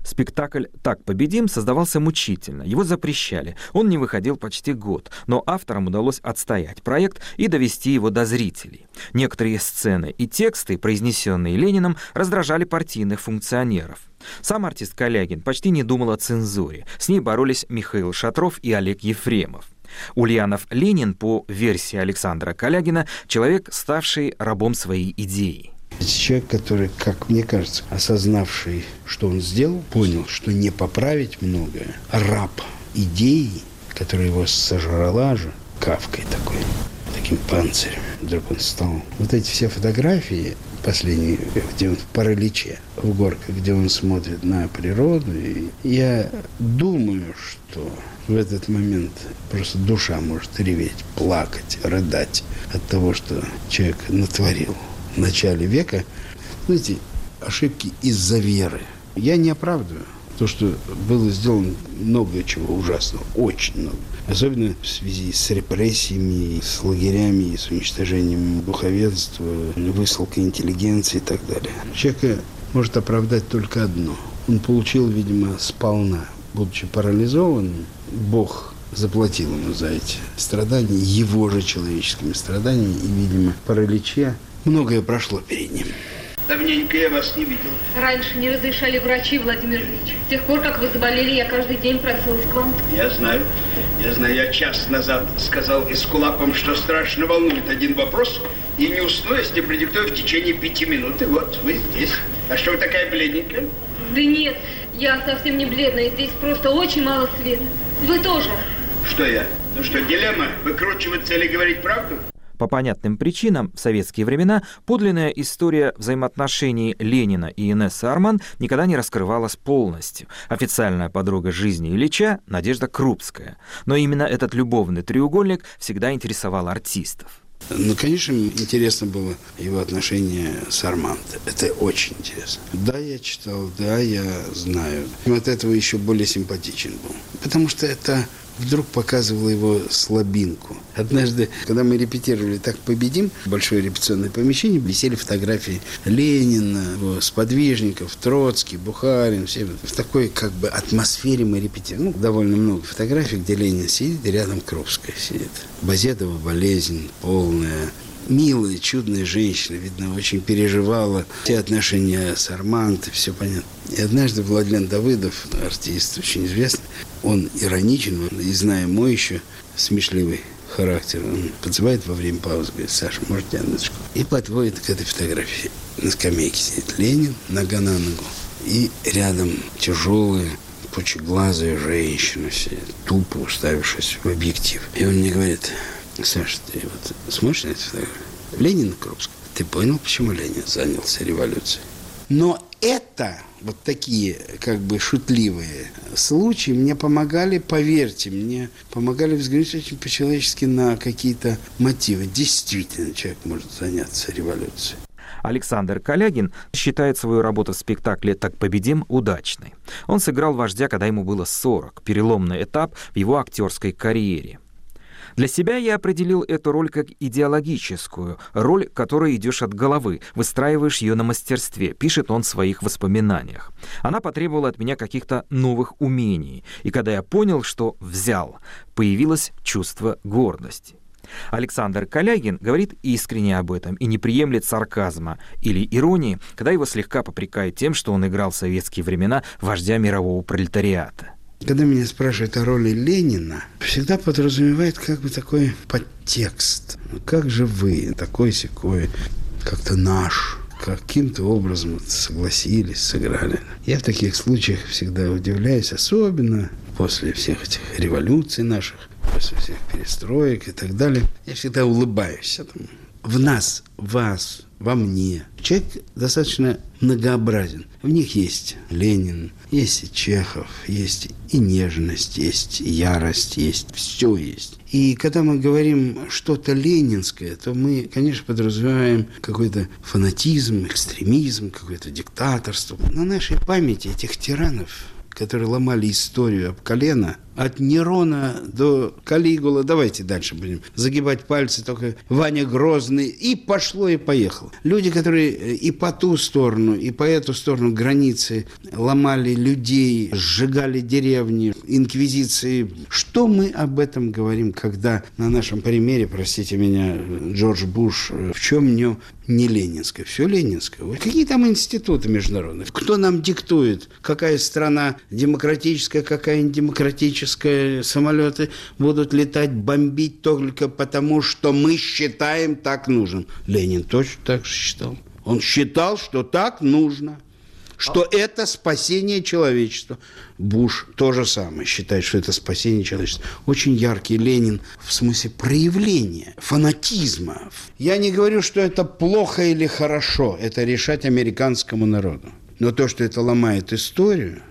Спектакль «Так победим» создавался мучительно. Его запрещали. Он не выходил почти год, но авторам удалось отстоять проект и довести его до зрителей. Некоторые сцены и тексты, произнесенные Лениным, раздражали партийных функционеров. Сам артист Калягин почти не думал о цензуре. С ней боролись Михаил Шатров и Олег Ефремов. Ульянов Ленин, по версии Александра Калягина, человек, ставший рабом своей идеи. Человек, который, как мне кажется, осознавший, что он сделал, понял, что не поправить многое. Раб идеи, которая его сожрала же, кавкой такой, таким панцирем. Вдруг он стал. Вот эти все фотографии последние, где он в параличе, в горках, где он смотрит на природу. И я думаю, что в этот момент просто душа может реветь, плакать, рыдать от того, что человек натворил в начале века. Знаете, ошибки из-за веры. Я не оправдываю. То, что было сделано много чего ужасного, очень много. Особенно в связи с репрессиями, с лагерями, с уничтожением духовенства, высылкой интеллигенции и так далее. Человека может оправдать только одно. Он получил, видимо, сполна. Будучи парализованным, Бог заплатил ему за эти страдания, его же человеческими страданиями, и, видимо, параличе многое прошло перед ним. Давненько я вас не видел. Раньше не разрешали врачи, Владимир Ильич. С тех пор, как вы заболели, я каждый день просилась к вам. Я знаю. Я знаю, я час назад сказал Эскулапам, что страшно волнует один вопрос, и не усну, если продиктую в течение пяти минут. И вот вы здесь. А что вы такая бледненькая? Да нет, я совсем не бледная. Здесь просто очень мало света. Вы тоже. Что я? Ну что, дилемма? Выкручиваться или говорить правду? По понятным причинам в советские времена подлинная история взаимоотношений Ленина и Инессы Арман никогда не раскрывалась полностью. Официальная подруга жизни Ильича – Надежда Крупская. Но именно этот любовный треугольник всегда интересовал артистов. Ну, конечно, интересно было его отношение с Арманд. Это очень интересно. Да, я читал, да, я знаю. От этого еще более симпатичен был. Потому что это вдруг показывала его слабинку. Однажды, когда мы репетировали «Так победим», большое репетиционное помещение, висели фотографии Ленина, его сподвижников, Троцкий, Бухарин, все в такой как бы атмосфере мы репетировали. Ну, довольно много фотографий, где Ленин сидит, и рядом Крупская сидит. Базедова болезнь полная, милая, чудная женщина, видно, очень переживала те отношения с Арманд, все понятно. И однажды Владлен Давыдов, артист очень известный, он ироничен, и зная мой еще смешливый характер, он подзывает во время паузы, говорит, Саша, может, Яночку? И подводит к этой фотографии. На скамейке сидит Ленин, нога на ногу, и рядом тяжелая, пучеглазая женщина сидит, тупо уставившись в объектив. И он мне говорит, Саша, ты вот смотришь на это фотографию? Ленин Крупск. Ты понял, почему Ленин занялся революцией? Но это, вот такие как бы шутливые случаи мне помогали, поверьте, мне помогали взглянуть очень по-человечески на какие-то мотивы. Действительно, человек может заняться революцией. Александр Калягин считает свою работу в спектакле «Так победим» удачной. Он сыграл вождя, когда ему было 40, переломный этап в его актерской карьере. Для себя я определил эту роль как идеологическую, роль, которой идешь от головы, выстраиваешь ее на мастерстве, пишет он в своих воспоминаниях. Она потребовала от меня каких-то новых умений, и когда я понял, что взял, появилось чувство гордости. Александр Калягин говорит искренне об этом и не приемлет сарказма или иронии, когда его слегка попрекают тем, что он играл в советские времена вождя мирового пролетариата. Когда меня спрашивают о роли Ленина, всегда подразумевает как бы такой подтекст. Ну, как же вы, такой секой, как-то наш, каким-то образом согласились, сыграли. Я в таких случаях всегда удивляюсь, особенно после всех этих революций наших, после всех перестроек и так далее. Я всегда улыбаюсь этому. В нас, вас, во мне. Человек достаточно многообразен. В них есть Ленин, есть и Чехов, есть и нежность, есть и ярость, есть все есть. И когда мы говорим что-то ленинское, то мы, конечно, подразумеваем какой-то фанатизм, экстремизм, какое-то диктаторство. На нашей памяти этих тиранов, которые ломали историю об колено – от Нерона до Калигула. Давайте дальше будем загибать пальцы, только Ваня Грозный. И пошло, и поехало. Люди, которые э, и по ту сторону, и по эту сторону границы ломали людей, сжигали деревни, инквизиции. Что мы об этом говорим, когда на нашем примере, простите меня, Джордж Буш, э, в чем в нем не ленинское, все ленинское. Какие там институты международные? Кто нам диктует, какая страна демократическая, какая не космические самолеты будут летать, бомбить только потому, что мы считаем так нужным. Ленин точно так же считал. Он считал, что так нужно что а... это спасение человечества. Буш то же самое считает, что это спасение человечества. Очень яркий Ленин в смысле проявления фанатизма. Я не говорю, что это плохо или хорошо, это решать американскому народу. Но то, что это ломает историю,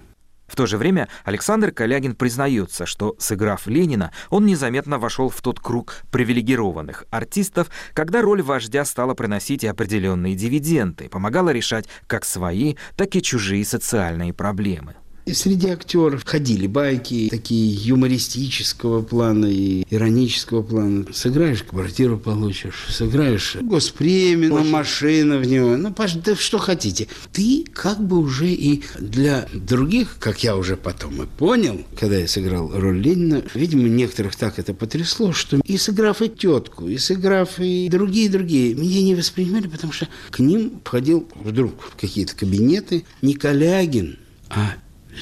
в то же время Александр Калягин признается, что, сыграв Ленина, он незаметно вошел в тот круг привилегированных артистов, когда роль вождя стала приносить и определенные дивиденды, помогала решать как свои, так и чужие социальные проблемы. И среди актеров ходили байки, такие юмористического плана и иронического плана. Сыграешь, квартиру получишь. Сыграешь госпремию, ну, машина в него. Ну, да что хотите. Ты как бы уже и для других, как я уже потом и понял, когда я сыграл роль Ленина, видимо, некоторых так это потрясло, что и сыграв и тетку, и сыграв и другие-другие, меня не воспринимали, потому что к ним входил вдруг в какие-то кабинеты не Калягин, а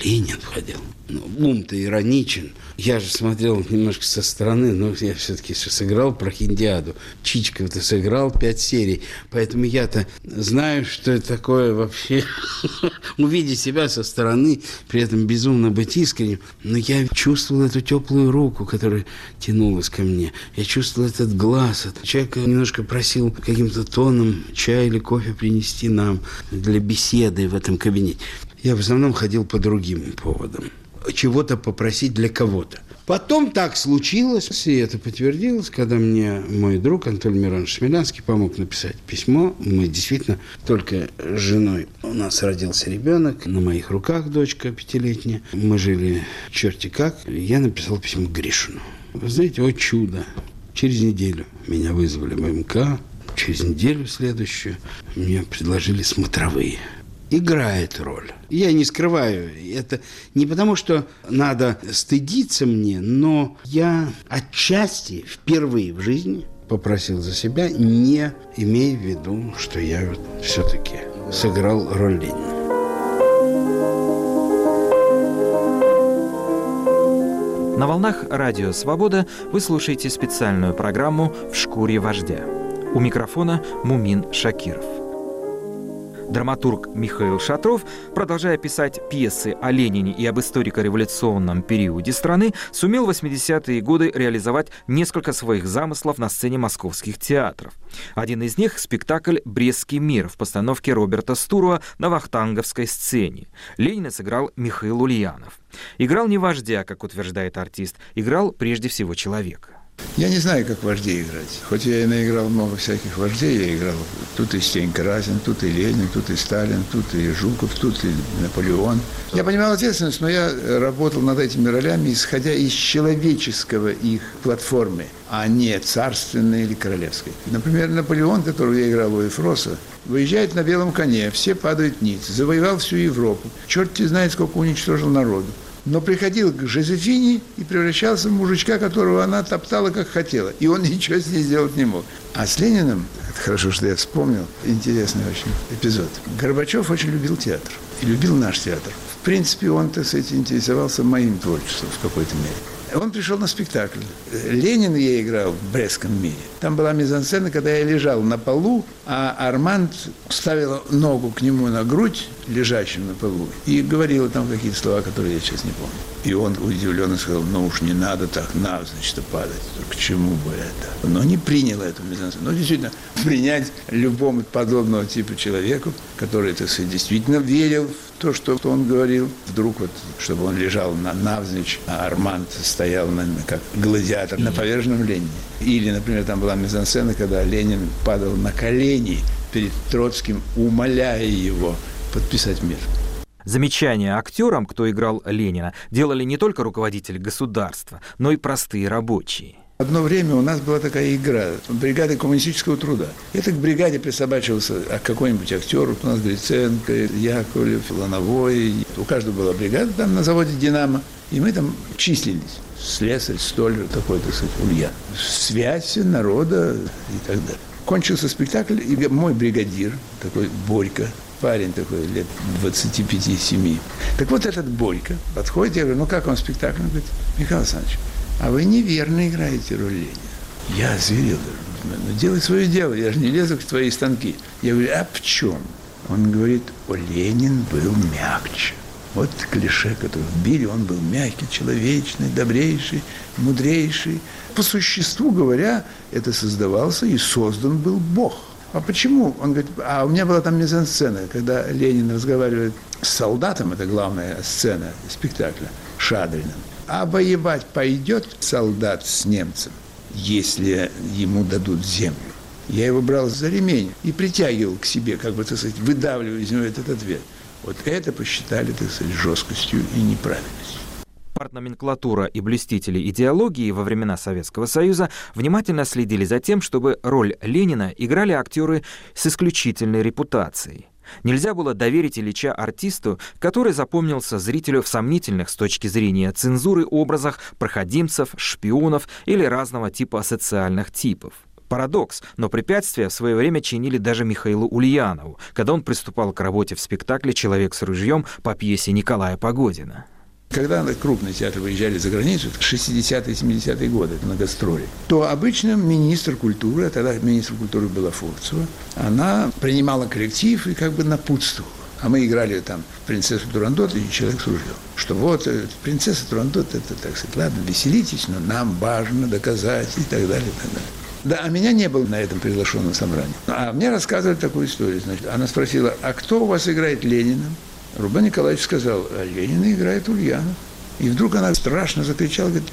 Ленин входил. Ну, ум-то ироничен. Я же смотрел немножко со стороны, но я все-таки сыграл про Хиндиаду. Чичиков-то сыграл пять серий. Поэтому я-то знаю, что это такое вообще увидеть себя со стороны, при этом безумно быть искренним. Но я чувствовал эту теплую руку, которая тянулась ко мне. Я чувствовал этот глаз. Человек немножко просил каким-то тоном чай или кофе принести нам для беседы в этом кабинете. Я в основном ходил по другим поводам. Чего-то попросить для кого-то. Потом так случилось, и это подтвердилось, когда мне мой друг Анатолий Миронович Смелянский помог написать письмо. Мы действительно только с женой. У нас родился ребенок, на моих руках дочка пятилетняя. Мы жили черти как. Я написал письмо Гришину. Вы знаете, о чудо. Через неделю меня вызвали в МК. Через неделю следующую мне предложили смотровые играет роль. Я не скрываю, это не потому, что надо стыдиться мне, но я отчасти впервые в жизни попросил за себя, не имея в виду, что я вот все-таки сыграл роль Ленина. На волнах Радио Свобода вы слушаете специальную программу «В шкуре вождя». У микрофона Мумин Шакиров. Драматург Михаил Шатров, продолжая писать пьесы о Ленине и об историко-революционном периоде страны, сумел в 80-е годы реализовать несколько своих замыслов на сцене московских театров. Один из них — спектакль «Брестский мир» в постановке Роберта Стуруа на вахтанговской сцене. Ленина сыграл Михаил Ульянов. Играл не вождя, как утверждает артист, играл прежде всего человека. Я не знаю, как вождей играть. Хоть я и наиграл много всяких вождей, я играл тут и Стенька Разин, тут и Ленин, тут и Сталин, тут и Жуков, тут и Наполеон. Я понимал ответственность, но я работал над этими ролями, исходя из человеческого их платформы, а не царственной или королевской. Например, Наполеон, которого я играл у Эфроса, выезжает на белом коне, все падают ниц, завоевал всю Европу. Черт знает, сколько уничтожил народу но приходил к Жозефине и превращался в мужичка, которого она топтала, как хотела. И он ничего с ней сделать не мог. А с Лениным, это хорошо, что я вспомнил, интересный очень эпизод. Горбачев очень любил театр. И любил наш театр. В принципе, он, так сказать, интересовался моим творчеством в какой-то мере. Он пришел на спектакль. Ленин я играл в Брестском мире. Там была мизансцена, когда я лежал на полу, а Арманд ставил ногу к нему на грудь, лежащим на полу, и говорила там какие-то слова, которые я сейчас не помню. И он удивленно сказал, ну уж не надо так навзничь падать, к чему бы это? Но не принял эту мизансцену. Но действительно, принять любому подобного типа человеку, который, так сказать, действительно верил в то, что он говорил, вдруг вот, чтобы он лежал на навзничь, а Арманд стоял на, как гладиатор на поверженном Ленине. Или, например, там была мизансцена, когда Ленин падал на колени перед Троцким, умоляя его подписать мир. Замечания актерам, кто играл Ленина, делали не только руководители государства, но и простые рабочие. Одно время у нас была такая игра бригады коммунистического труда. Это к бригаде присобачивался а какой-нибудь актер. У нас Гриценко, Яковлев, Лановой. У каждого была бригада там на заводе «Динамо». И мы там числились. Слесарь, столер, такой, так сказать, Ульян. Связь народа и так далее. Кончился спектакль, и мой бригадир, такой Борька, парень такой, лет 25-7. Так вот этот Борька подходит, я говорю, ну как вам спектакль? Он говорит, Михаил Александрович, а вы неверно играете роль Ленина. Я озверел. Ну, делай свое дело, я же не лезу к твоей станки. Я говорю, а в чем? Он говорит, о, Ленин был мягче. Вот клише, которое вбили, он был мягкий, человечный, добрейший, мудрейший. По существу говоря, это создавался и создан был Бог. А почему? Он говорит, а у меня была там мизансцена, когда Ленин разговаривает с солдатом, это главная сцена спектакля, Шадриным. А воевать пойдет солдат с немцем, если ему дадут землю. Я его брал за ремень и притягивал к себе, как бы, так сказать, выдавливая из него этот ответ. Вот это посчитали, так сказать, жесткостью и неправильностью. Партноменклатура и блюстители идеологии во времена Советского Союза внимательно следили за тем, чтобы роль Ленина играли актеры с исключительной репутацией. Нельзя было доверить Ильича артисту, который запомнился зрителю в сомнительных с точки зрения цензуры образах проходимцев, шпионов или разного типа социальных типов. Парадокс, но препятствия в свое время чинили даже Михаилу Ульянову, когда он приступал к работе в спектакле «Человек с ружьем» по пьесе Николая Погодина. Когда крупные театры выезжали за границу, 60-е, 70-е годы на гастроли, то обычно министр культуры, а тогда министр культуры была Фурцева, она принимала коллектив и как бы напутствовала. А мы играли там принцессу Турандот и человек с ружьем. Что вот э, принцесса Турандот, это, так сказать, ладно, веселитесь, но нам важно доказать и так далее, и так далее. Да, а меня не было на этом приглашенном собрании. А мне рассказывали такую историю. Значит, она спросила, а кто у вас играет Ленина? Рубен Николаевич сказал, а Ленина играет Ульянов. И вдруг она страшно закричала, говорит,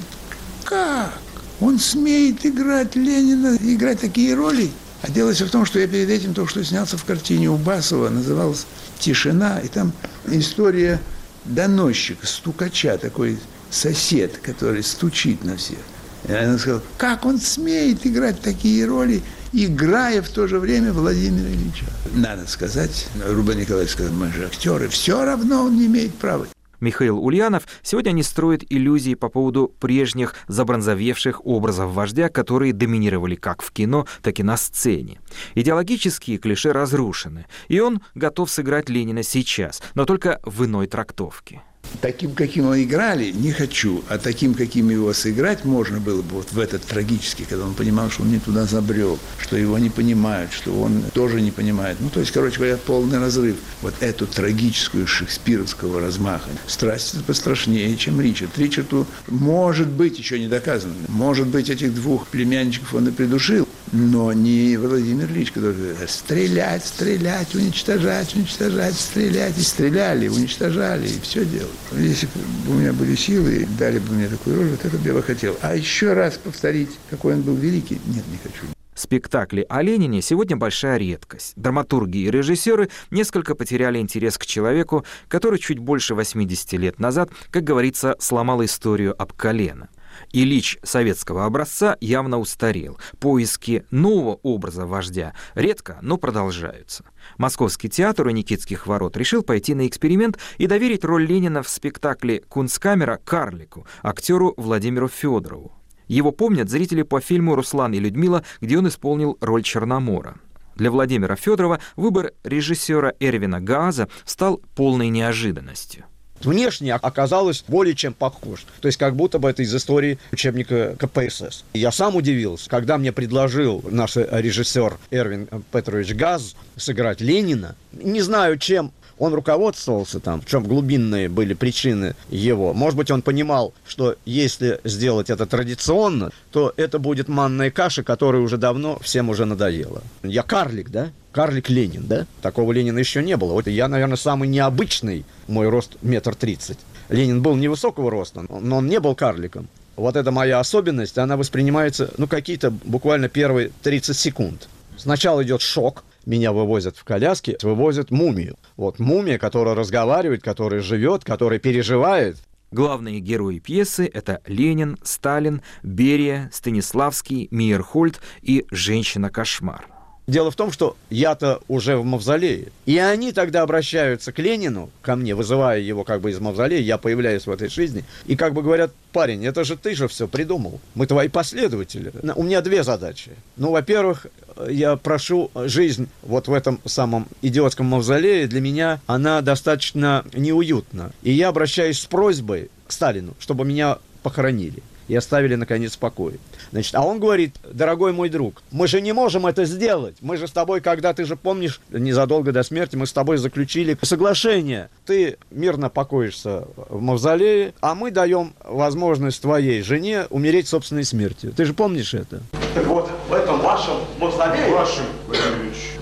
как? Он смеет играть Ленина, играть такие роли? А дело все в том, что я перед этим только что снялся в картине у Басова, называлась «Тишина», и там история доносчика, стукача, такой сосед, который стучит на всех. И она сказала, как он смеет играть такие роли, играя в то же время Владимира Ильича. Надо сказать, Рубен Николаевич сказал, мы же актеры, все равно он не имеет права. Михаил Ульянов сегодня не строит иллюзий по поводу прежних забронзовевших образов вождя, которые доминировали как в кино, так и на сцене. Идеологические клише разрушены, и он готов сыграть Ленина сейчас, но только в иной трактовке. Таким, каким его играли, не хочу, а таким, каким его сыграть можно было бы вот в этот трагический, когда он понимал, что он не туда забрел, что его не понимают, что он тоже не понимает. Ну, то есть, короче говоря, полный разрыв. Вот эту трагическую шекспировского размаха. Страсть это пострашнее, чем Ричард. Ричарду, может быть, еще не доказано, может быть, этих двух племянничков он и придушил, но не Владимир Ильич, который говорит, стрелять, стрелять, уничтожать, уничтожать, стрелять. И стреляли, уничтожали, и все делали. Если бы у меня были силы, дали бы мне такую роль, вот это бы я бы хотел. А еще раз повторить, какой он был великий, нет, не хочу. Спектакли о Ленине сегодня большая редкость. Драматурги и режиссеры несколько потеряли интерес к человеку, который чуть больше 80 лет назад, как говорится, сломал историю об колено. Ильич советского образца явно устарел. Поиски нового образа вождя редко, но продолжаются. Московский театр у Никитских ворот решил пойти на эксперимент и доверить роль Ленина в спектакле «Кунсткамера» Карлику, актеру Владимиру Федорову. Его помнят зрители по фильму «Руслан и Людмила», где он исполнил роль Черномора. Для Владимира Федорова выбор режиссера Эрвина Гааза стал полной неожиданностью внешне оказалось более чем похож. То есть как будто бы это из истории учебника КПСС. Я сам удивился, когда мне предложил наш режиссер Эрвин Петрович Газ сыграть Ленина. Не знаю, чем он руководствовался там, в чем глубинные были причины его. Может быть, он понимал, что если сделать это традиционно, то это будет манная каша, которая уже давно всем уже надоела. Я карлик, да? Карлик Ленин, да? Такого Ленина еще не было. Вот я, наверное, самый необычный, мой рост метр тридцать. Ленин был невысокого роста, но он не был карликом. Вот это моя особенность, она воспринимается, ну, какие-то буквально первые 30 секунд. Сначала идет шок, меня вывозят в коляске, вывозят мумию. Вот мумия, которая разговаривает, которая живет, которая переживает. Главные герои пьесы — это Ленин, Сталин, Берия, Станиславский, Мейерхольд и «Женщина-кошмар». Дело в том, что я-то уже в мавзолее. И они тогда обращаются к Ленину, ко мне, вызывая его как бы из мавзолея, я появляюсь в этой жизни, и как бы говорят, парень, это же ты же все придумал, мы твои последователи. У меня две задачи. Ну, во-первых, я прошу жизнь вот в этом самом идиотском мавзолее, для меня она достаточно неуютна. И я обращаюсь с просьбой к Сталину, чтобы меня похоронили и оставили, наконец, в покое. Значит, а он говорит, дорогой мой друг, мы же не можем это сделать. Мы же с тобой, когда ты же помнишь, незадолго до смерти мы с тобой заключили соглашение. Ты мирно покоишься в мавзолее, а мы даем возможность твоей жене умереть собственной смертью. Ты же помнишь это? Так вот, в вашем мавзолее... Вашем,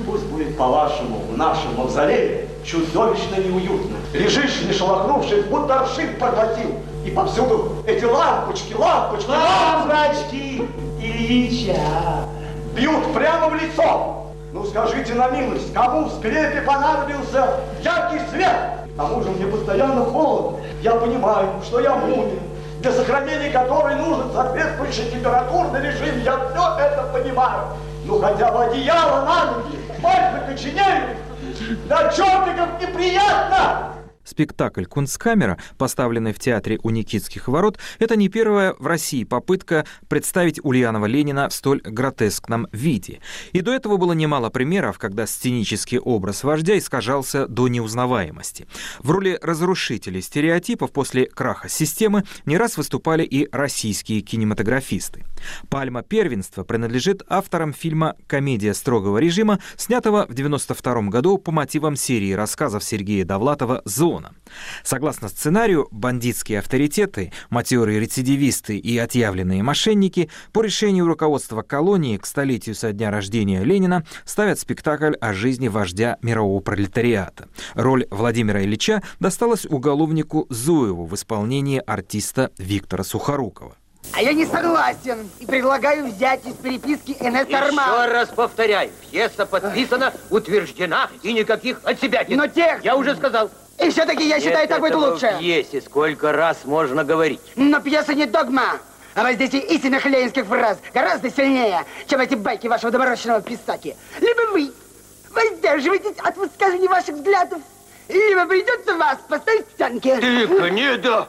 Пусть будет по-вашему, в нашем мавзолее чудовищно неуютно. Лежишь, не шелохнувшись, будто аршин проглотил. И повсюду эти лампочки, лампочки, лампочки Ильича бьют прямо в лицо. Ну скажите на милость, кому в склепе понадобился яркий свет? К тому же мне постоянно холодно. Я понимаю, что я мумия, для сохранения которой нужен соответствующий температурный режим. Я все это понимаю. Ну хотя бы одеяло на ноги, пальцы коченеют. Да чертиков неприятно! Спектакль «Кунсткамера», поставленный в театре у Никитских ворот, это не первая в России попытка представить Ульянова Ленина в столь гротескном виде. И до этого было немало примеров, когда сценический образ вождя искажался до неузнаваемости. В роли разрушителей стереотипов после краха системы не раз выступали и российские кинематографисты. Пальма первенства принадлежит авторам фильма «Комедия строгого режима», снятого в 1992 году по мотивам серии рассказов Сергея Довлатова «Зона». Согласно сценарию, бандитские авторитеты, матерые рецидивисты и отъявленные мошенники по решению руководства колонии к столетию со дня рождения Ленина ставят спектакль о жизни вождя мирового пролетариата. Роль Владимира Ильича досталась уголовнику Зуеву в исполнении артиста Виктора Сухорукова. А я не согласен и предлагаю взять из переписки НС Арман. Еще раз повторяю, пьеса подписана, утверждена и никаких от себя. Но тех... Я уже сказал. И все-таки я считаю, так будет лучше. в пьесе сколько раз можно говорить. Но пьеса не догма. А воздействие истинных ленинских фраз гораздо сильнее, чем эти байки вашего доморощенного писаки. Либо вы воздерживаетесь от высказывания ваших взглядов, либо придется вас поставить в танки. Тихо, не да.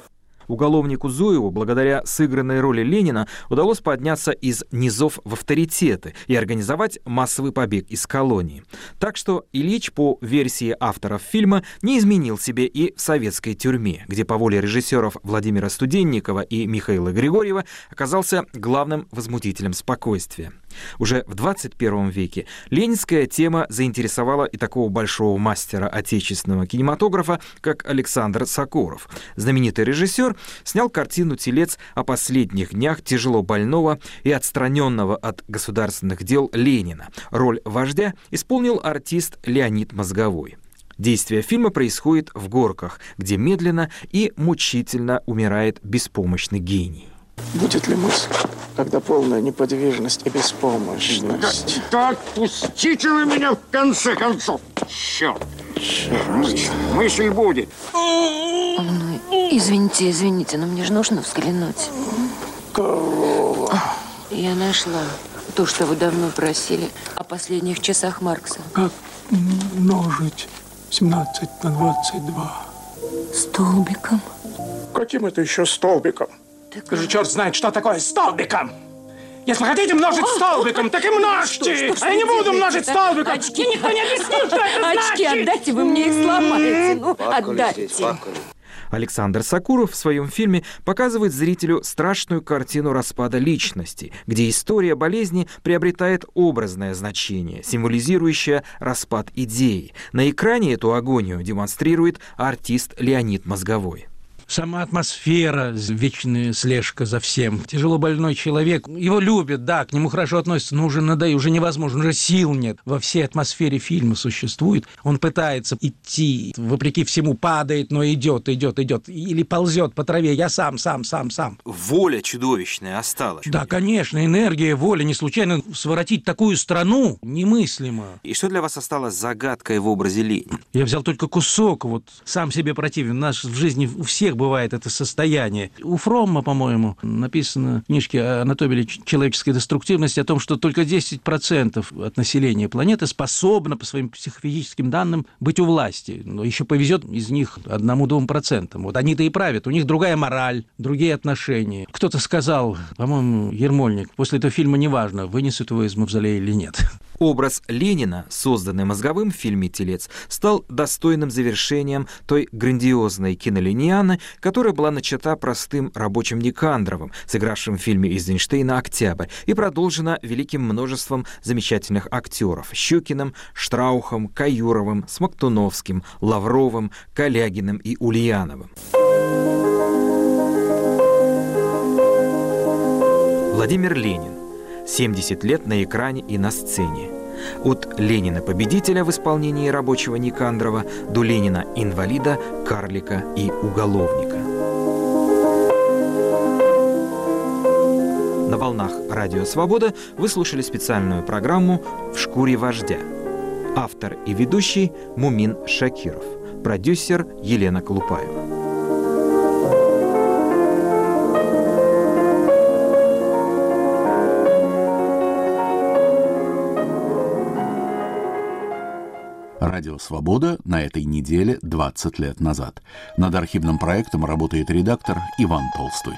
Уголовнику Зуеву, благодаря сыгранной роли Ленина, удалось подняться из низов в авторитеты и организовать массовый побег из колонии. Так что Ильич, по версии авторов фильма, не изменил себе и в советской тюрьме, где по воле режиссеров Владимира Студенникова и Михаила Григорьева оказался главным возмутителем спокойствия. Уже в 21 веке ленинская тема заинтересовала и такого большого мастера отечественного кинематографа, как Александр Сокуров. Знаменитый режиссер снял картину «Телец» о последних днях тяжело больного и отстраненного от государственных дел Ленина. Роль вождя исполнил артист Леонид Мозговой. Действие фильма происходит в горках, где медленно и мучительно умирает беспомощный гений. Будет ли мысль, когда полная неподвижность и беспомощность? Да, отпустите вы меня в конце концов! Черт! Мысль, мысль будет. Ну, извините, извините, но мне же нужно взглянуть. Корова. Я нашла то, что вы давно просили о последних часах Маркса. Как множить 17 на 22? Столбиком. Каким это еще столбиком? Так... же черт знает, что такое столбиком! Если хотите множить столбиком, так и множьте! а я не буду множить столбиком! Очки никто не объяснил, что это значит! Очки отдайте, вы мне их сломаете! Ну, отдайте! Александр Сакуров в своем фильме показывает зрителю страшную картину распада личности, где история болезни приобретает образное значение, символизирующее распад идеи. На экране эту агонию демонстрирует артист Леонид Мозговой. Сама атмосфера, вечная слежка за всем. Тяжело больной человек, его любят, да, к нему хорошо относятся, но уже надоело, уже невозможно, уже сил нет. Во всей атмосфере фильма существует. Он пытается идти, вопреки всему падает, но идет, идет, идет. Или ползет по траве. Я сам, сам, сам, сам. Воля чудовищная осталась. Да, конечно, энергия, воля. Не случайно своротить такую страну немыслимо. И что для вас осталось загадкой в образе Ленина? Я взял только кусок, вот сам себе противен. Нас в жизни у всех бывает это состояние. У Фромма, по-моему, написано в книжке «Анатомия человеческой деструктивности» о том, что только 10% от населения планеты способно по своим психофизическим данным быть у власти. Но еще повезет из них одному-двум процентам. Вот они-то и правят. У них другая мораль, другие отношения. Кто-то сказал, по-моему, Ермольник, после этого фильма неважно, вынесут его из мавзолея или нет. Образ Ленина, созданный мозговым в фильме «Телец», стал достойным завершением той грандиозной кинолинианы, которая была начата простым рабочим Никандровым, сыгравшим в фильме Эйзенштейна «Октябрь», и продолжена великим множеством замечательных актеров – Щукиным, Штраухом, Каюровым, Смоктуновским, Лавровым, Калягиным и Ульяновым. Владимир Ленин. 70 лет на экране и на сцене. От Ленина-победителя в исполнении рабочего Никандрова до Ленина-инвалида, карлика и уголовника. На волнах «Радио Свобода» вы слушали специальную программу «В шкуре вождя». Автор и ведущий Мумин Шакиров. продюсер Елена Колупаева. Радио «Свобода» на этой неделе 20 лет назад. Над архивным проектом работает редактор Иван Толстой.